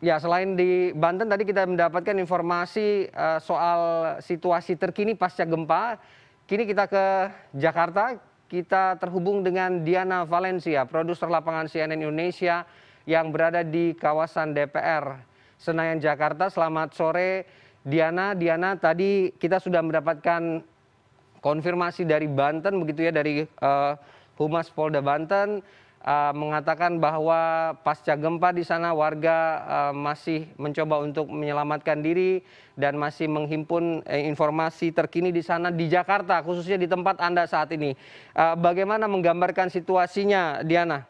ya selain di banten tadi kita mendapatkan informasi soal situasi terkini pasca gempa. Kini kita ke jakarta. Kita terhubung dengan diana valencia produser lapangan cnn indonesia yang berada di kawasan dpr senayan jakarta. Selamat sore diana. Diana tadi kita sudah mendapatkan konfirmasi dari banten begitu ya dari humas polda banten mengatakan bahwa pasca gempa di sana warga masih mencoba untuk menyelamatkan diri dan masih menghimpun informasi terkini di sana di jakarta khususnya di tempat anda saat ini. Bagaimana menggambarkan situasinya diana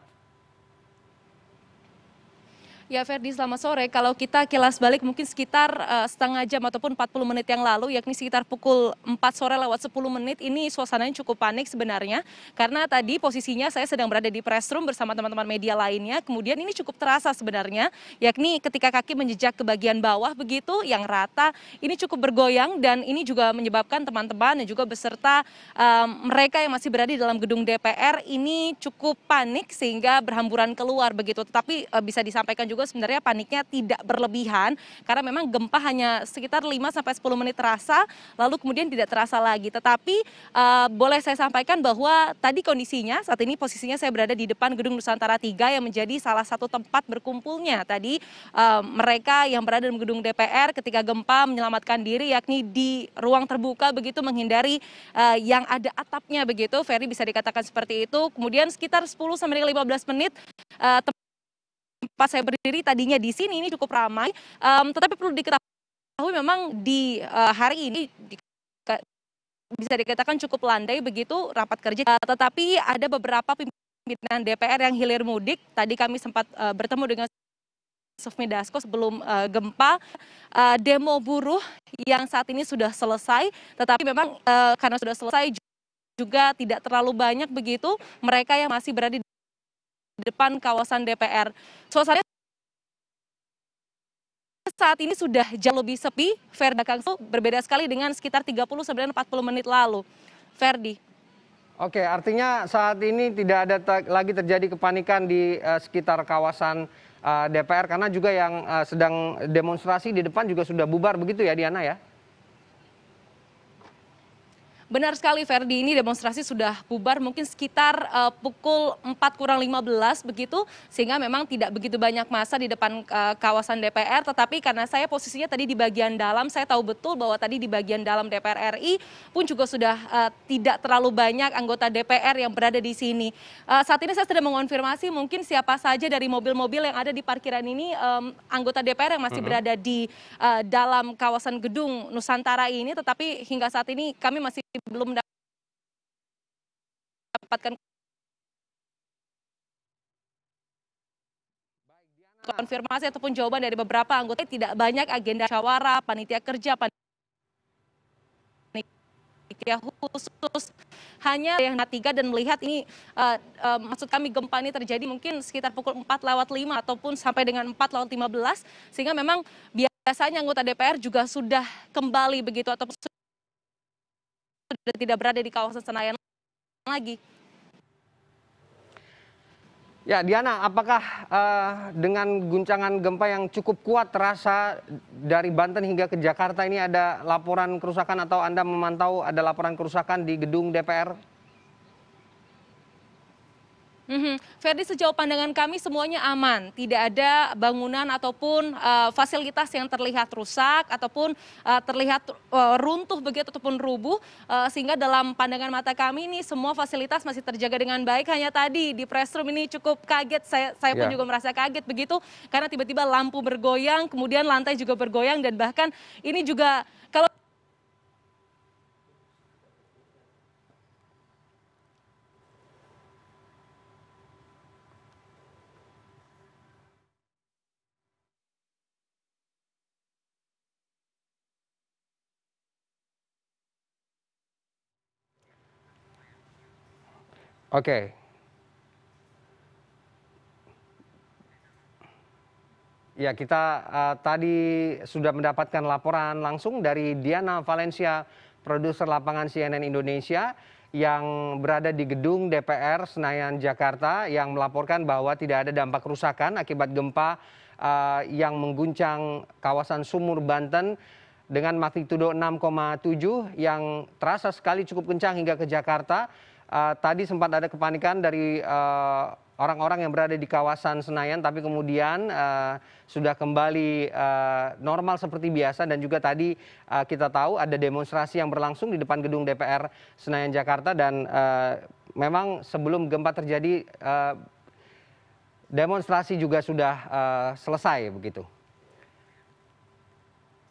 ya ferdi selamat sore. Kalau kita kilas balik mungkin sekitar setengah jam ataupun empat puluh menit yang lalu yakni sekitar pukul empat sore lewat sepuluh menit ini suasananya cukup panik sebenarnya. Karena tadi posisinya saya sedang berada di press room bersama teman teman media lainnya. Kemudian ini cukup terasa sebenarnya yakni ketika kaki menjejak ke bagian bawah begitu yang rata ini cukup bergoyang dan ini juga menyebabkan teman teman dan juga beserta mereka yang masih berada di dalam gedung dpr ini cukup panik sehingga berhamburan keluar begitu. Tetapi bisa disampaikan juga sebenarnya paniknya tidak berlebihan karena memang gempa hanya sekitar lima sampai sepuluh menit terasa lalu kemudian tidak terasa lagi. Tetapi boleh saya sampaikan bahwa tadi kondisinya saat ini posisinya saya berada di depan gedung nusantara tiga yang menjadi salah satu tempat berkumpulnya. Tadi mereka yang berada di gedung dpr ketika gempa menyelamatkan diri yakni di ruang terbuka begitu menghindari yang ada atapnya begitu. Ferry bisa dikatakan seperti itu. Kemudian sekitar sepuluh sampai lima belas menit tempat saya berdiri tadinya di sini ini cukup ramai. Tetapi perlu diketahui memang di hari ini bisa dikatakan cukup landai begitu rapat kerja. Tetapi ada beberapa pimpinan dpr yang hilir mudik. Tadi kami sempat bertemu dengan sufmi dasko sebelum gempa. Demo buruh yang saat ini sudah selesai. Tetapi memang karena sudah selesai juga tidak terlalu banyak begitu mereka yang masih berada di depan kawasan dpr suasananya saat ini sudah jauh lebih sepi ferdi. Kangso berbeda sekali dengan sekitar tiga puluh sampai empat puluh menit lalu. Ferdi. Oke artinya saat ini tidak ada lagi terjadi kepanikan di sekitar kawasan dpr karena juga yang sedang demonstrasi di depan juga sudah bubar begitu ya diana ya benar sekali ferdi. Ini demonstrasi sudah bubar mungkin sekitar pukul empat kurang lima belas begitu. Sehingga memang tidak begitu banyak masa di depan kawasan dpr tetapi karena saya posisinya tadi di bagian dalam saya tahu betul bahwa tadi di bagian dalam dpr ri pun juga sudah tidak terlalu banyak anggota dpr yang berada di sini. Saat ini saya sedang mengonfirmasi mungkin siapa saja dari mobil mobil yang ada di parkiran ini anggota dpr yang masih berada di dalam kawasan gedung nusantara ini. Tetapi hingga saat ini kami masih belum mendapatkan konfirmasi ataupun jawaban dari beberapa anggota tidak banyak agenda syawara panitia kerja panitia khusus. Hanya yang tiga dan melihat ini maksud kami gempa ini terjadi mungkin sekitar pukul empat lewat lima ataupun sampai dengan empat lewat lima belas sehingga memang biasanya anggota dpr juga sudah kembali begitu ataupun sudah tidak berada di kawasan Senayan lagi. Ya, Diana, apakah dengan guncangan gempa yang cukup kuat terasa dari Banten hingga ke Jakarta ini ada laporan kerusakan atau Anda memantau ada laporan kerusakan di gedung DPR? Ferdi sejauh pandangan kami semuanya aman. Tidak ada bangunan ataupun fasilitas yang terlihat rusak ataupun terlihat runtuh begitu ataupun rubuh sehingga dalam pandangan mata kami ini semua fasilitas masih terjaga dengan baik. Hanya tadi di press room ini cukup kaget. Saya pun juga merasa kaget begitu karena tiba tiba lampu bergoyang kemudian lantai juga bergoyang dan bahkan ini juga kalau Oke. Ya, kita tadi sudah mendapatkan laporan langsung dari Diana Valencia, produser lapangan CNN Indonesia yang berada di gedung DPR Senayan Jakarta yang melaporkan bahwa tidak ada dampak kerusakan akibat gempa uh, yang mengguncang kawasan Sumur Banten dengan magnitudo 6,7 yang terasa sekali cukup kencang hingga ke Jakarta. Uh, tadi sempat ada kepanikan dari uh, orang-orang yang berada di kawasan Senayan, tapi kemudian uh, sudah kembali normal seperti biasa dan juga tadi kita tahu ada demonstrasi yang berlangsung di depan gedung DPR Senayan Jakarta dan memang sebelum gempa terjadi demonstrasi juga sudah selesai begitu.